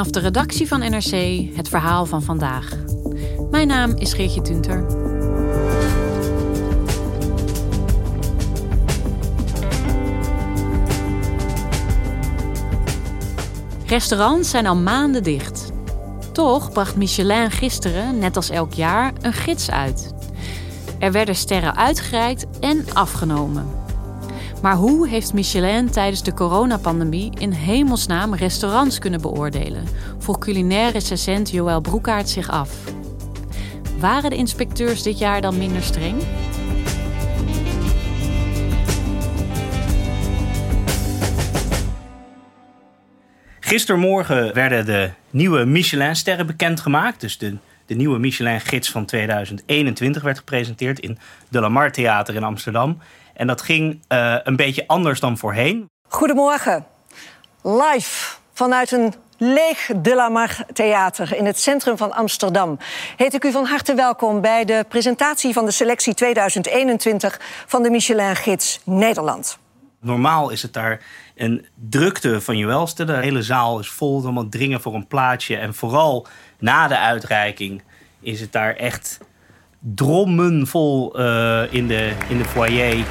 Vanaf de redactie van NRC het verhaal van vandaag. Mijn naam is Geertje Tunter. Restaurants zijn al maanden dicht. Toch bracht Michelin gisteren, net als elk jaar, een gids uit. Er werden sterren uitgereikt en afgenomen. Maar hoe heeft Michelin tijdens de coronapandemie in hemelsnaam restaurants kunnen beoordelen? Vroeg culinair recensent Joël Broekaert zich af. Waren de inspecteurs dit jaar dan minder streng? Gistermorgen werden de nieuwe Michelin-sterren bekendgemaakt. Dus de, de nieuwe Michelin-gids van 2021 werd gepresenteerd in de Lamar Theater in Amsterdam. En dat ging uh, een beetje anders dan voorheen. Goedemorgen. Live vanuit een leeg De Lamar Theater in het centrum van Amsterdam. Heet ik u van harte welkom bij de presentatie van de selectie 2021 van de Michelin-gids Nederland. Normaal is het daar een drukte van je welste. De hele zaal is vol, allemaal dringen voor een plaatje. En vooral na de uitreiking is het daar echt drommen vol uh, in, de, in de foyer.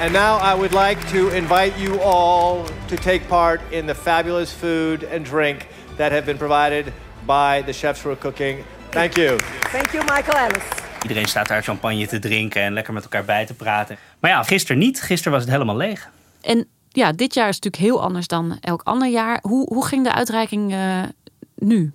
And now I would like to invite you all to take part in the fabulous food and drink that have been provided by the chefs who are cooking. Thank you. Thank you, Michael Ellis. Iedereen staat daar champagne te drinken en lekker met elkaar bij te praten. Maar ja, gisteren niet. Gisteren was het helemaal leeg. En ja, dit jaar is natuurlijk heel anders dan elk ander jaar. Hoe, hoe ging de uitreiking uh, nu?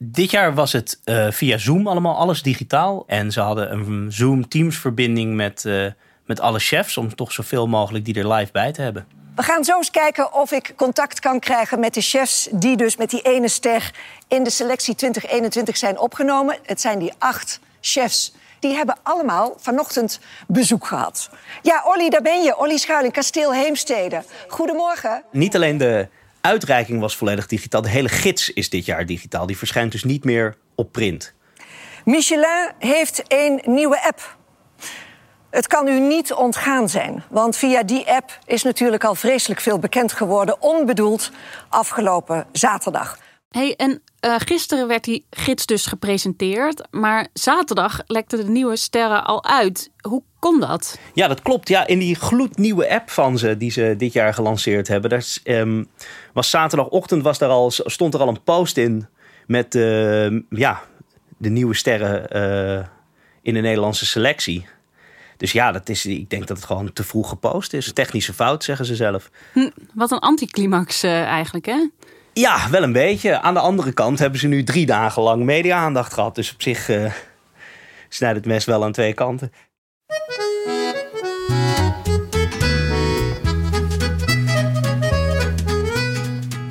Dit jaar was het uh, via Zoom allemaal, alles digitaal. En ze hadden een Zoom Teams verbinding met, uh, met alle chefs... om toch zoveel mogelijk die er live bij te hebben. We gaan zo eens kijken of ik contact kan krijgen met de chefs... die dus met die ene ster in de selectie 2021 zijn opgenomen. Het zijn die acht chefs die hebben allemaal vanochtend bezoek gehad. Ja, Olly, daar ben je. Olly Schuiling, Kasteel Heemstede. Goedemorgen. Niet alleen de uitreiking was volledig digitaal. De hele gids is dit jaar digitaal. Die verschijnt dus niet meer op print. Michelin heeft een nieuwe app. Het kan u niet ontgaan zijn, want via die app is natuurlijk al vreselijk veel bekend geworden, onbedoeld, afgelopen zaterdag. Hey, en uh, gisteren werd die gids dus gepresenteerd, maar zaterdag lekten de nieuwe sterren al uit. Hoe kon dat? Ja, dat klopt. Ja, in die gloednieuwe app van ze, die ze dit jaar gelanceerd hebben, daar um, was zaterdagochtend was daar al, stond er al een post in met uh, ja, de nieuwe sterren uh, in de Nederlandse selectie. Dus ja, dat is, ik denk dat het gewoon te vroeg gepost is. Technische fout, zeggen ze zelf. Hm, wat een anticlimax uh, eigenlijk, hè? Ja, wel een beetje. Aan de andere kant hebben ze nu drie dagen lang media-aandacht gehad. Dus op zich uh, snijdt het mes wel aan twee kanten.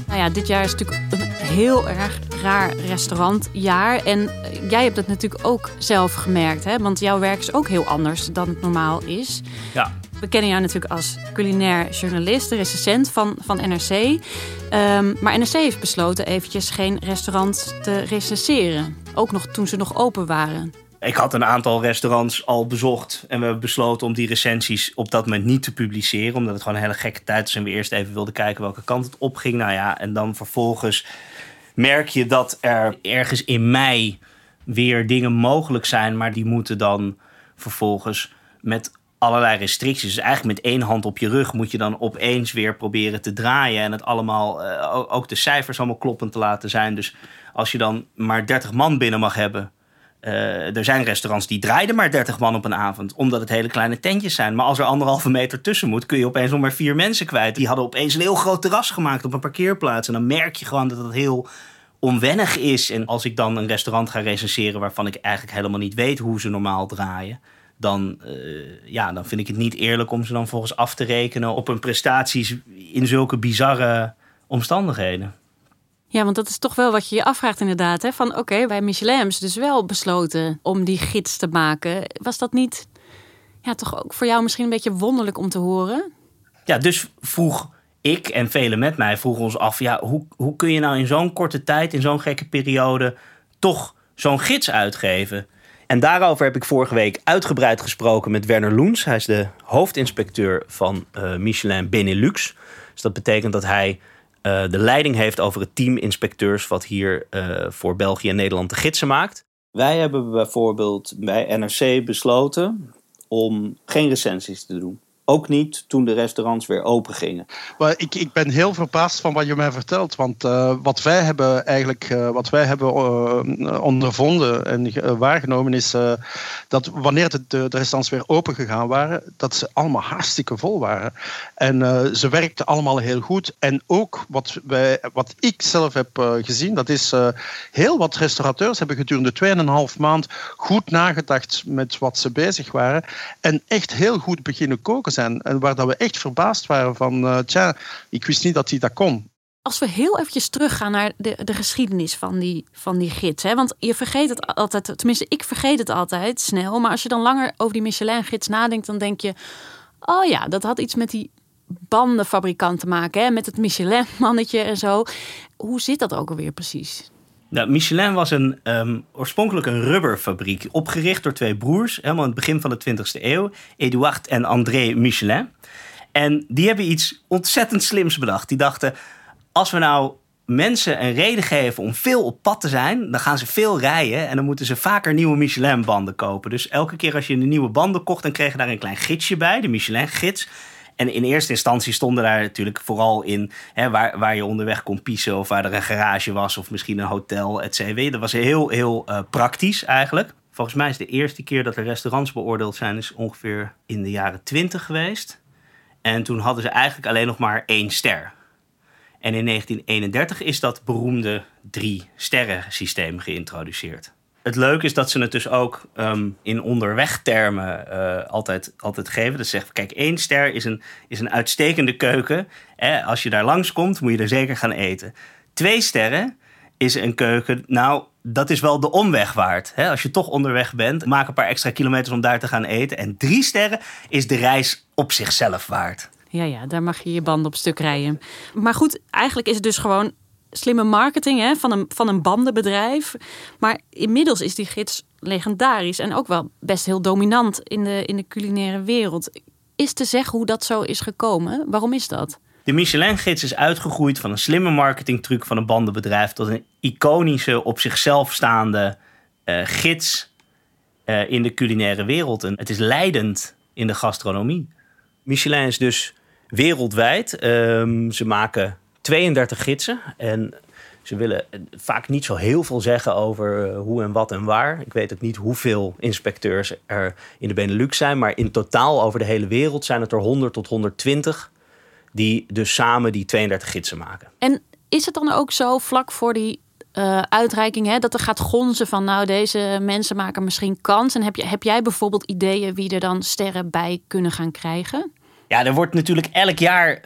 Nou ja, dit jaar is natuurlijk een heel erg raar restaurantjaar. En jij hebt het natuurlijk ook zelf gemerkt, hè? Want jouw werk is ook heel anders dan het normaal is. Ja. We kennen jou natuurlijk als culinair journalist, recensent van, van NRC. Um, maar NRC heeft besloten eventjes geen restaurants te recenseren. Ook nog toen ze nog open waren. Ik had een aantal restaurants al bezocht en we hebben besloten om die recensies op dat moment niet te publiceren. Omdat het gewoon een hele gekke tijd is en we eerst even wilden kijken welke kant het op ging. Nou ja, en dan vervolgens merk je dat er ergens in mei weer dingen mogelijk zijn, maar die moeten dan vervolgens met allerlei restricties. Dus eigenlijk met één hand op je rug moet je dan opeens weer proberen te draaien. En het allemaal, uh, ook de cijfers allemaal kloppend te laten zijn. Dus als je dan maar 30 man binnen mag hebben. Eh, er zijn restaurants die draaien maar 30 man op een avond, omdat het hele kleine tentjes zijn. Maar als er anderhalve meter tussen moet, kun je opeens nog maar vier mensen kwijt. Die hadden opeens een heel groot terras gemaakt op een parkeerplaats. En dan merk je gewoon dat het heel onwennig is. En als ik dan een restaurant ga recenseren waarvan ik eigenlijk helemaal niet weet hoe ze normaal draaien. Dan, eh, ja, dan vind ik het niet eerlijk om ze dan volgens af te rekenen op hun prestaties in zulke bizarre omstandigheden. Ja, want dat is toch wel wat je je afvraagt inderdaad. Hè? Van oké, bij Michelin hebben ze dus wel besloten om die gids te maken. Was dat niet ja, toch ook voor jou misschien een beetje wonderlijk om te horen? Ja, dus vroeg ik en velen met mij vroegen ons af... Ja, hoe, hoe kun je nou in zo'n korte tijd, in zo'n gekke periode... toch zo'n gids uitgeven? En daarover heb ik vorige week uitgebreid gesproken met Werner Loens. Hij is de hoofdinspecteur van uh, Michelin Benelux. Dus dat betekent dat hij uh, de leiding heeft over het team inspecteurs... wat hier uh, voor België en Nederland de gidsen maakt. Wij hebben bijvoorbeeld bij NRC besloten om geen recensies te doen. Ook niet toen de restaurants weer open gingen. Maar ik, ik ben heel verbaasd van wat je mij vertelt. Want uh, wat wij hebben eigenlijk uh, wat wij hebben uh, ondervonden en waargenomen is dat wanneer de, de, de, restaurants weer open gegaan waren, dat ze allemaal hartstikke vol waren. En ze werkten allemaal heel goed. En ook wat, wij, wat ik zelf heb gezien, dat is heel wat restaurateurs hebben gedurende 2,5 maand goed nagedacht met wat ze bezig waren. En echt heel goed beginnen koken En waar dat we echt verbaasd waren van, uh, tja, ik wist niet dat hij dat kon. Als we heel eventjes teruggaan naar de, de geschiedenis van die, van die gids. Hè? Want je vergeet het altijd, tenminste ik vergeet het altijd snel. Maar als je dan langer over die Michelin-gids nadenkt, dan denk je... Oh ja, dat had iets met die bandenfabrikant te maken. Hè? Met het Michelin-mannetje en zo. Hoe zit dat ook alweer precies? Nou, Michelin was een, um, oorspronkelijk een rubberfabriek, opgericht door twee broers, helemaal in het begin van de 20e eeuw, Eduard en André Michelin. En die hebben iets ontzettend slims bedacht. Die dachten, als we nou mensen een reden geven om veel op pad te zijn, dan gaan ze veel rijden en dan moeten ze vaker nieuwe Michelin-banden kopen. Dus elke keer als je een nieuwe banden kocht, dan kreeg je daar een klein gidsje bij, de Michelin-gids. En in eerste instantie stonden daar natuurlijk vooral in hè, waar, waar je onderweg kon piezen of waar er een garage was of misschien een hotel, et cetera. Dat was heel, heel uh, praktisch eigenlijk. Volgens mij is de eerste keer dat er restaurants beoordeeld zijn, is ongeveer in de jaren twintig geweest. En toen hadden ze eigenlijk alleen nog maar één ster. En in 1931 is dat beroemde drie sterren systeem geïntroduceerd het leuke is dat ze het dus ook um, in onderwegtermen uh, altijd, altijd geven. Dus zeggen, kijk, één ster is een, is een uitstekende keuken. Als je daar langskomt, moet je er zeker gaan eten. Twee sterren is een keuken, nou, dat is wel de omweg waard. Hè? Als je toch onderweg bent, maak een paar extra kilometers om daar te gaan eten. En drie sterren is de reis op zichzelf waard. Ja, ja, daar mag je je band op stuk rijden. Maar goed, eigenlijk is het dus gewoon slimme marketing hè, van, een, van een bandenbedrijf. Maar inmiddels is die gids legendarisch en ook wel best heel dominant in de, in de culinaire wereld. Is te zeggen hoe dat zo is gekomen? Waarom is dat? De Michelin-gids is uitgegroeid van een slimme marketingtruc van een bandenbedrijf tot een iconische, op zichzelf staande uh, gids uh, in de culinaire wereld. En het is leidend in de gastronomie. Michelin is dus wereldwijd. Um, ze maken 32 gidsen. En ze willen vaak niet zo heel veel zeggen over eh, hoe en wat en waar. Ik weet ook niet hoeveel inspecteurs er in de Benelux zijn. Maar in totaal over de hele wereld zijn het er 100 tot 120 die dus samen die 32 gidsen maken. En is het dan ook zo vlak voor die uh, uitreiking hè, dat er gaat gonzen van nou deze mensen maken misschien kans. En heb, je, heb jij bijvoorbeeld ideeën wie er dan sterren bij kunnen gaan krijgen? Ja, er wordt natuurlijk elk jaar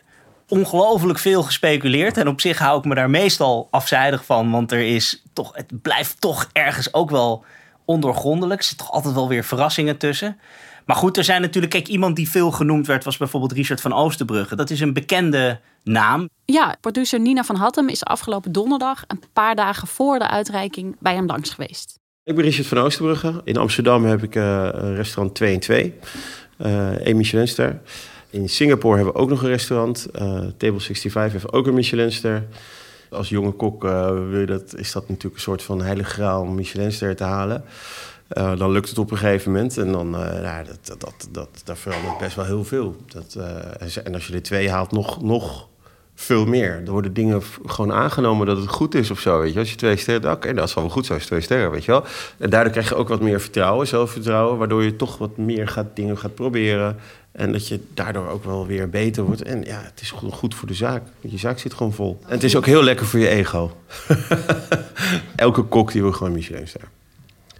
ongelooflijk veel gespeculeerd. En op zich hou ik me daar meestal afzijdig van. Want er is toch, het blijft toch ergens ook wel ondoorgrondelijk. Er zitten toch altijd wel weer verrassingen tussen. Maar goed, er zijn natuurlijk... Kijk, iemand die veel genoemd werd was bijvoorbeeld Richard van Oosterbrugge. Dat is een bekende naam. Ja, producer Nina van Hattem is afgelopen donderdag... een paar dagen voor de uitreiking bij hem langs geweest. Ik ben Richard van Oosterbrugge. In Amsterdam heb ik uh, restaurant 2 en 2. Uh, een Michelinster. In Singapore hebben we ook nog een restaurant. Uh, Table 65 heeft ook een Michelinster. Als jonge kok uh, wil je dat, is dat natuurlijk een soort van heilige graal om Michelinster te halen. Uh, dan lukt het op een gegeven moment en dan ja, dat, dat, dat, dat, dat verandert best wel heel veel. Dat, en als je er twee haalt, nog, nog veel meer. Er worden dingen gewoon aangenomen dat het goed is of zo. Weet je? Als je twee sterren, oké, dat zal wel goed zijn twee sterren, weet je wel. En daardoor krijg je ook wat meer vertrouwen, zelfvertrouwen, waardoor je toch wat meer gaat, dingen gaat proberen. En dat je daardoor ook wel weer beter wordt. En ja, het is goed voor de zaak. Je zaak zit gewoon vol. En het is ook heel lekker voor je ego. Elke kok die wil gewoon Michelinster.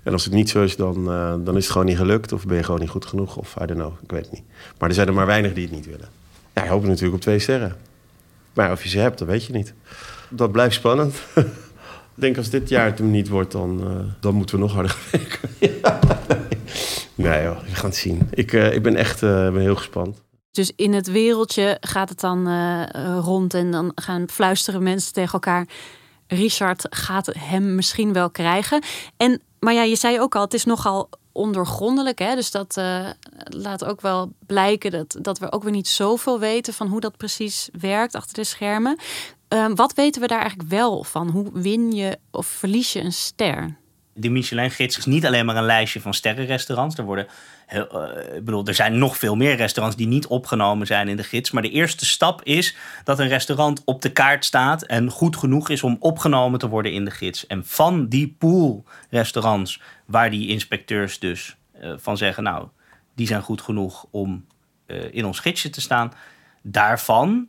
En als het niet zo is, dan, uh, dan is het gewoon niet gelukt. Of ben je gewoon niet goed genoeg. Of I don't know, ik weet niet. Maar er zijn er maar weinig die het niet willen. Ja, ik hoop natuurlijk op twee sterren. Maar of je ze hebt, dat weet je niet. Dat blijft spannend. ik denk als dit jaar het hem niet wordt, dan, uh, dan moeten we nog harder werken. nee joh, we gaan het zien. Ik, uh, ik ben echt uh, ben heel gespannen. Dus in het wereldje gaat het dan rond en dan gaan fluisteren mensen tegen elkaar. Richard gaat hem misschien wel krijgen. En, maar ja, je zei ook al, het is nogal ondergrondelijk. Hè? Dus dat laat ook wel blijken dat, dat we ook weer niet zoveel weten van hoe dat precies werkt achter de schermen. Uh, wat weten we daar eigenlijk wel van? Hoe win je of verlies je een ster? De Michelin-gids is niet alleen maar een lijstje van sterrenrestaurants. Er worden uh, ik bedoel, er zijn nog veel meer restaurants die niet opgenomen zijn in de gids. Maar de eerste stap is dat een restaurant op de kaart staat en goed genoeg is om opgenomen te worden in de gids. En van die pool restaurants waar die inspecteurs dus uh, van zeggen, nou, die zijn goed genoeg om uh, in ons gidsje te staan. Daarvan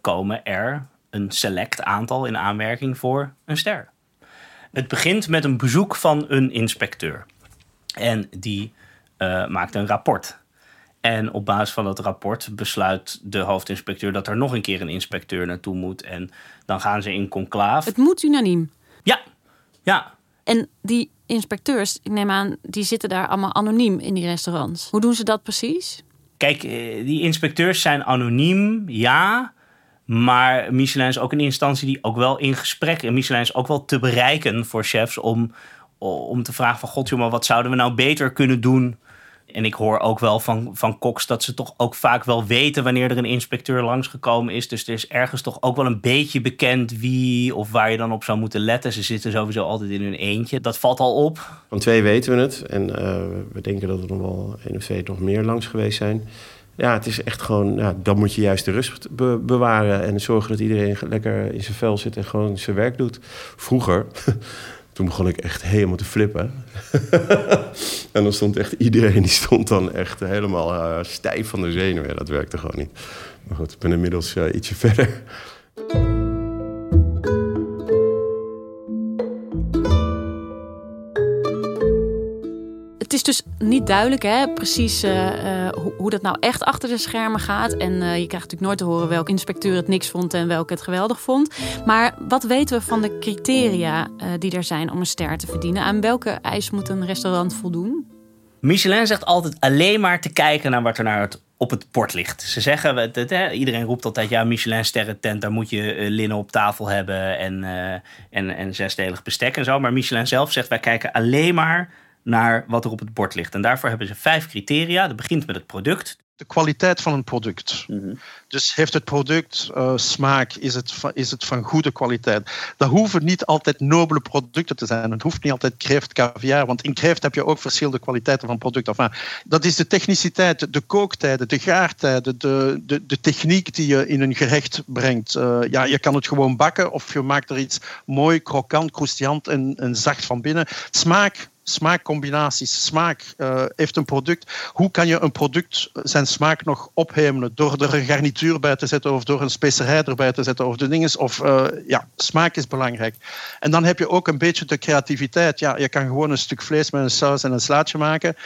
komen er een select aantal in aanmerking voor een ster. Het begint met een bezoek van een inspecteur. En die uh, maakt een rapport. En op basis van dat rapport besluit de hoofdinspecteur dat er nog een keer een inspecteur naartoe moet. En dan gaan ze in conclaaf. Het moet unaniem. Ja, ja. En die inspecteurs, ik neem aan, die zitten daar allemaal anoniem in die restaurants. Hoe doen ze dat precies? Kijk, die inspecteurs zijn anoniem, ja. Maar Michelin is ook een instantie die ook wel in gesprek... en Michelin is ook wel te bereiken voor chefs... om, om te vragen van... god joh, maar wat zouden we nou beter kunnen doen... En ik hoor ook wel van, van koks dat ze toch ook vaak wel weten wanneer er een inspecteur langsgekomen is. Dus er is ergens toch ook wel een beetje bekend wie of waar je dan op zou moeten letten. Ze zitten sowieso altijd in hun eentje. Dat valt al op. Van twee weten we het. En uh, we denken dat er nog wel één of twee nog meer langs geweest zijn. Ja, het is echt gewoon, ja, dan moet je juist de rust be bewaren en zorgen dat iedereen lekker in zijn vel zit en gewoon zijn werk doet. Vroeger, toen begon ik echt helemaal te flippen. en dan stond echt iedereen, die stond dan echt helemaal uh, stijf van de zenuwen. Dat werkte gewoon niet. Maar goed, ik ben inmiddels uh, ietsje verder. Het is dus niet duidelijk, hè, precies uh, uh, hoe, hoe, dat nou echt achter de schermen gaat. En uh, je krijgt natuurlijk nooit te horen welke inspecteur het niks vond en welke het geweldig vond. Maar wat weten we van de criteria die er zijn om een ster te verdienen? Aan welke eis moet een restaurant voldoen? Michelin zegt altijd alleen maar te kijken naar wat er naar het op het bord ligt. Ze zeggen, het, hè, iedereen roept altijd, ja, Michelin sterrentent, daar moet je linnen op tafel hebben en, en, en zesdelig bestek en zo. Maar Michelin zelf zegt, wij kijken alleen maar naar wat er op het bord ligt. En daarvoor hebben ze vijf criteria. Dat begint met het product. De kwaliteit van een product. Mm -hmm. Dus heeft het product uh, smaak? Is het, van, is het van goede kwaliteit? Dat hoeven niet altijd nobele producten te zijn. Het hoeft niet altijd kreeft, caviar. Want in kreeft heb je ook verschillende kwaliteiten van producten. Enfin, dat is de techniciteit, de kooktijden, de gaartijden, de, de, de techniek die je in een gerecht brengt. Uh, ja, je kan het gewoon bakken of je maakt er iets mooi, krokant, croustillant en, en zacht van binnen. Smaak smaakcombinaties. Smaak uh, heeft een product. Hoe kan je een product zijn smaak nog ophemelen? Door er een garnituur bij te zetten of door een specerij erbij te zetten of de dingen. Of uh, ja, smaak is belangrijk. En dan heb je ook een beetje de creativiteit. Ja, je kan gewoon een stuk vlees met een saus en een slaatje maken.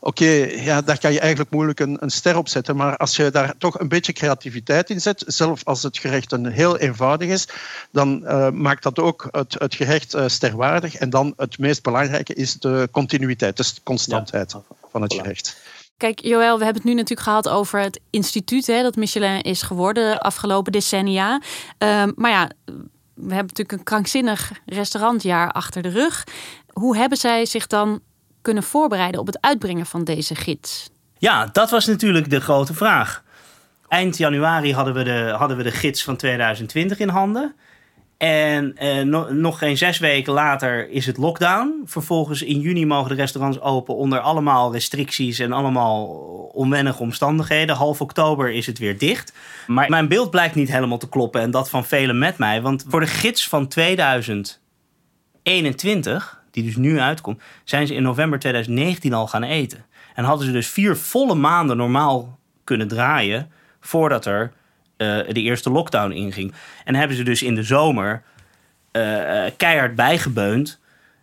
Oké, ja, daar kan je eigenlijk moeilijk een, een ster op zetten. Maar als je daar toch een beetje creativiteit in zet, zelfs als het gerecht een heel eenvoudig is, dan maakt dat ook het, het gerecht sterwaardig. En dan het meest belangrijke is de continuïteit, dus de constantheid ja. van het gerecht. Kijk, Joël, we hebben het nu natuurlijk gehad over het instituut hè, dat Michelin is geworden de afgelopen decennia. Um, maar ja, we hebben natuurlijk een krankzinnig restaurantjaar achter de rug. Hoe hebben zij zich dan kunnen voorbereiden op het uitbrengen van deze gids? Ja, dat was natuurlijk de grote vraag. Eind januari hadden we de, hadden we de gids van 2020 in handen. En eh, no- nog geen zes weken later is het lockdown. Vervolgens in juni mogen de restaurants open onder allemaal restricties en allemaal onwennige omstandigheden. Half oktober is het weer dicht. Maar mijn beeld blijkt niet helemaal te kloppen en dat van velen met mij. Want voor de gids van 2021, die dus nu uitkomt, zijn ze in november 2019 al gaan eten. En hadden ze dus vier volle maanden normaal kunnen draaien voordat er de eerste lockdown inging. En hebben ze dus in de zomer eh, eh, keihard bijgebeund.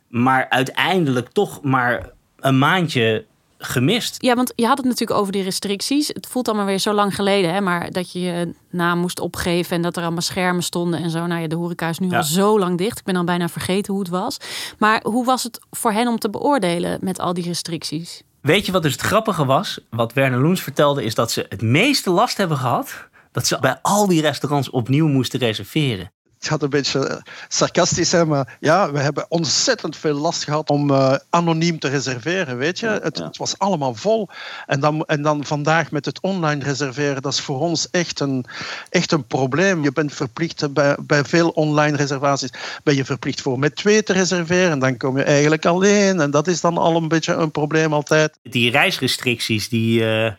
Maar uiteindelijk toch maar een maandje gemist. Ja, want je had het natuurlijk over die restricties. Het voelt allemaal weer zo lang geleden, hè, maar dat je je naam moest opgeven en dat er allemaal schermen stonden en zo. Nou ja, de horeca is nu Ja. al zo lang dicht. Ik ben al bijna vergeten hoe het was. Maar hoe was het voor hen om te beoordelen met al die restricties? Weet je wat dus het grappige was? Wat Werner Loens vertelde is dat ze het meeste last hebben gehad... dat ze bij al die restaurants opnieuw moesten reserveren. Het gaat een beetje eh, sarcastisch zijn, maar ja, we hebben ontzettend veel last gehad om eh, anoniem te reserveren, weet je. Het, het was allemaal vol. En dan, en dan vandaag met het online reserveren, dat is voor ons echt een, echt een probleem. Je bent verplicht bij, bij veel online reservaties, ben je verplicht voor met twee te reserveren. En dan kom je eigenlijk alleen. En dat is dan al een beetje een probleem altijd. Die reisrestricties, die, eh,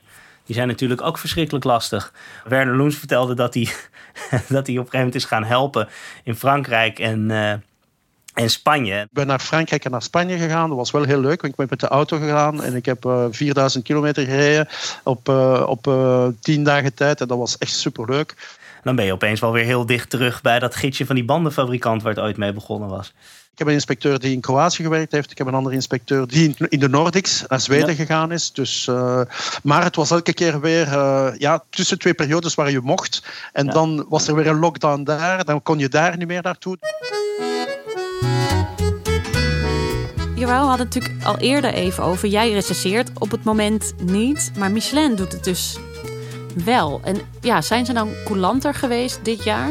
die zijn natuurlijk ook verschrikkelijk lastig. Werner Loens vertelde dat hij, dat hij op een gegeven moment is gaan helpen in Frankrijk en, eh, en Spanje. Ik ben naar Frankrijk en naar Spanje gegaan. Dat was wel heel leuk. want Ik ben met de auto gegaan en ik heb eh 4000 kilometer gereden op, eh, op eh 10 dagen tijd. En dat was echt superleuk. Dan ben je opeens wel weer heel dicht terug bij dat gidsje van die bandenfabrikant waar het ooit mee begonnen was. Ik heb een inspecteur die in Kroatië gewerkt heeft. Ik heb een andere inspecteur die in- de Nordics naar Zweden Ja. gegaan is. Dus, eh, maar het was elke keer weer eh, ja, tussen twee periodes waar je mocht. En Ja. dan was er weer een lockdown daar. Dan kon je daar niet meer naartoe. Jawel, we hadden het natuurlijk al eerder even over. Jij recenseert op het moment niet, maar Michelin doet het dus wel. En ja, zijn ze dan coulanter geweest dit jaar?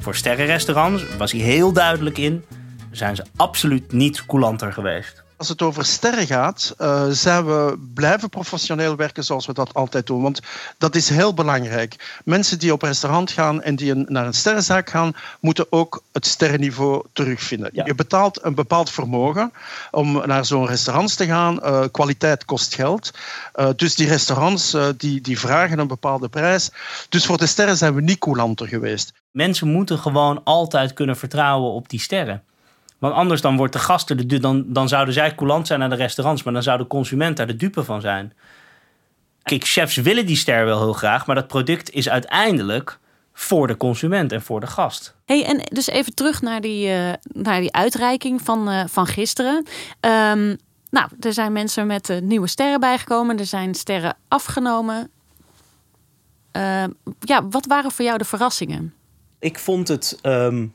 Voor sterrenrestaurants was hij heel duidelijk in. Zijn ze absoluut niet coulanter geweest. Als het over sterren gaat, eh, zijn we blijven professioneel werken zoals we dat altijd doen. Want dat is heel belangrijk. Mensen die op restaurant gaan en die een- naar een sterrenzaak gaan, moeten ook het sterrenniveau terugvinden. Ja. Je betaalt een bepaald vermogen om naar zo'n restaurant te gaan. Eh, kwaliteit kost geld. Eh, dus die restaurants die, die vragen een bepaalde prijs. Dus voor de sterren zijn we niet coulanter geweest. Mensen moeten gewoon altijd kunnen vertrouwen op die sterren. Want anders dan wordt de gasten, de, du- dan, dan zouden zij coulant zijn naar de restaurants, maar dan zou de consument daar de dupe van zijn. Kijk, chefs willen die ster wel heel graag, maar dat product is uiteindelijk voor de consument en voor de gast. Hey, en dus even terug naar die, eh, naar die uitreiking van, eh, van gisteren. Ehm, nou, er zijn mensen met eh, nieuwe sterren bijgekomen. Er zijn sterren afgenomen. Ehm, ja, wat waren voor jou de verrassingen? Ik vond het ehm,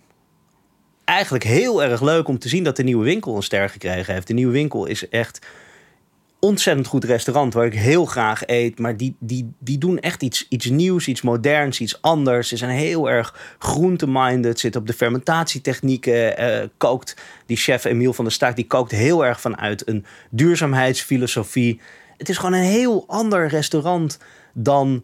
eigenlijk heel erg leuk om te zien dat de nieuwe winkel een ster gekregen heeft. De nieuwe winkel is echt ontzettend goed restaurant waar ik heel graag eet. Maar die, die, die doen echt iets, iets nieuws, iets moderns, iets anders. Ze zijn heel erg groente-minded, zitten op de fermentatietechnieken. eh, kookt die chef Emiel van der Staak, die kookt heel erg vanuit een duurzaamheidsfilosofie. Het is gewoon een heel ander restaurant dan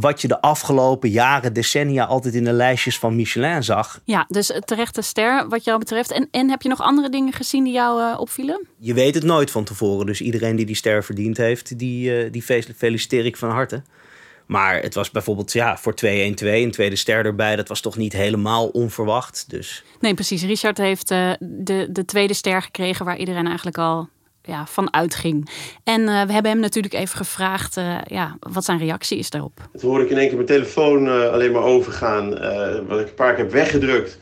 wat je de afgelopen jaren, decennia altijd in de lijstjes van Michelin zag. Ja, dus terechte ster wat jou betreft. En, en heb je nog andere dingen gezien die jou eh, opvielen? Je weet het nooit van tevoren. Dus iedereen die die ster verdiend heeft, die, eh, die fe- feliciteer ik van harte. Maar het was bijvoorbeeld ja, voor 2-1-2, een tweede ster erbij. Dat was toch niet helemaal onverwacht. Dus Nee, precies. Richard heeft eh, de, de tweede ster gekregen waar iedereen eigenlijk al ja, van uitging. En eh, we hebben hem natuurlijk even gevraagd eh, ja, wat zijn reactie is daarop. Toen hoorde ik in één keer mijn telefoon eh, alleen maar overgaan, wat ik een paar keer heb weggedrukt.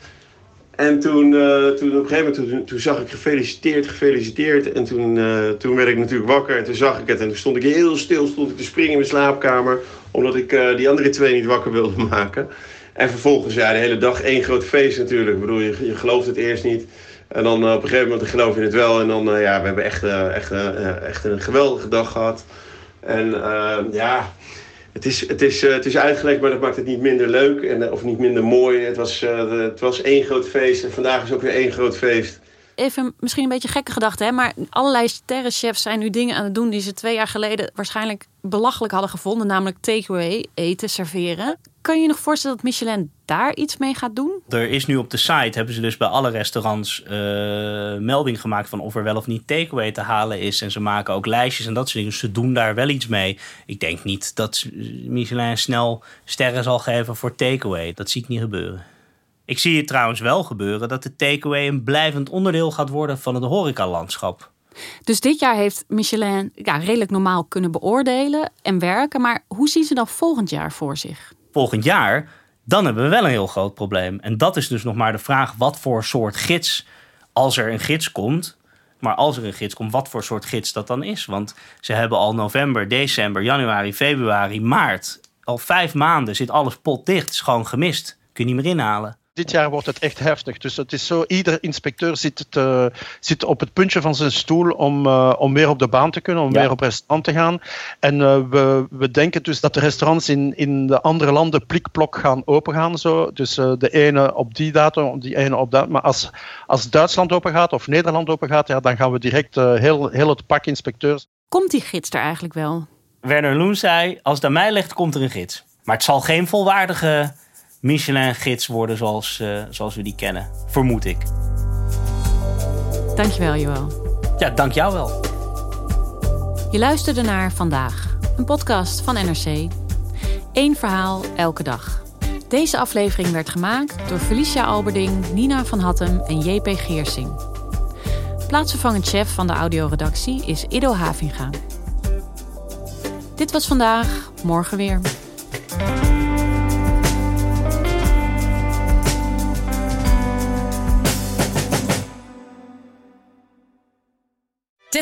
En toen, toen op gegeven moment toen, toen zag ik gefeliciteerd, gefeliciteerd. En toen, toen werd ik natuurlijk wakker en toen zag ik het. En toen stond ik heel stil, stond ik te springen in mijn slaapkamer. Omdat ik die andere twee niet wakker wilde maken. En vervolgens, ja, de hele dag één groot feest natuurlijk. Ik bedoel, je, je gelooft het eerst niet. En dan eh, op een gegeven moment geloof je het wel. En dan, eh, ja, we hebben echt, eh, echt, echt een geweldige dag gehad. En eh, ja, het is, het, is, het is uitgelegd, maar dat maakt het niet minder leuk en, of niet minder mooi. Het was, het was één groot feest en vandaag is ook weer één groot feest. Even misschien een beetje gekke gedachte, hè? maar allerlei sterrenchefs zijn nu dingen aan het doen die ze twee jaar geleden waarschijnlijk belachelijk hadden gevonden, namelijk takeaway, eten, serveren. Kan je je nog voorstellen dat Michelin daar iets mee gaat doen? Er is nu op de site, hebben ze dus bij alle restaurants uh, melding gemaakt van of er wel of niet takeaway te halen is. En ze maken ook lijstjes en dat soort dingen. Dus ze doen daar wel iets mee. Ik denk niet dat Michelin snel sterren zal geven voor takeaway. Dat zie ik niet gebeuren. Ik zie het trouwens wel gebeuren dat de takeaway een blijvend onderdeel gaat worden van het horecalandschap. Dus dit jaar heeft Michelin ja, redelijk normaal kunnen beoordelen en werken. Maar hoe zien ze dan volgend jaar voor zich? Volgend jaar, dan hebben we wel een heel groot probleem. En dat is dus nog maar de vraag: wat voor soort gids, als er een gids komt. Maar als er een gids komt, wat voor soort gids dat dan is. Want ze hebben al november, december, januari, februari, maart. Al vijf maanden zit alles potdicht. Is gewoon gemist. Kun je niet meer inhalen. Dit jaar wordt het echt heftig. Dus het is zo, ieder inspecteur zit, te, zit op het puntje van zijn stoel om, uh, om weer op de baan te kunnen, om weer op restaurant te gaan. En uh, we, we denken dus dat de restaurants in, in de andere landen plikplok gaan opengaan. Zo. Dus uh, de ene op die datum, die ene op dat. Maar als, als Duitsland open gaat of Nederland open gaat, ja, dan gaan we direct heel, heel het pak inspecteurs. Komt die gids er eigenlijk wel? Werner Loen zei, als het aan mij ligt, komt er een gids. Maar het zal geen volwaardige Michelin-gids worden zoals, uh, zoals we die kennen. Vermoed ik. Dankjewel, Joël. Ja, dank jou wel. Je luisterde naar Vandaag, een podcast van NRC. Eén verhaal elke dag. Deze aflevering werd gemaakt door Felicia Alberding, Nina van Hattem en JP Geersing. Plaatsvervangend chef van de audioredactie is Ido Havinga. Dit was vandaag, morgen weer.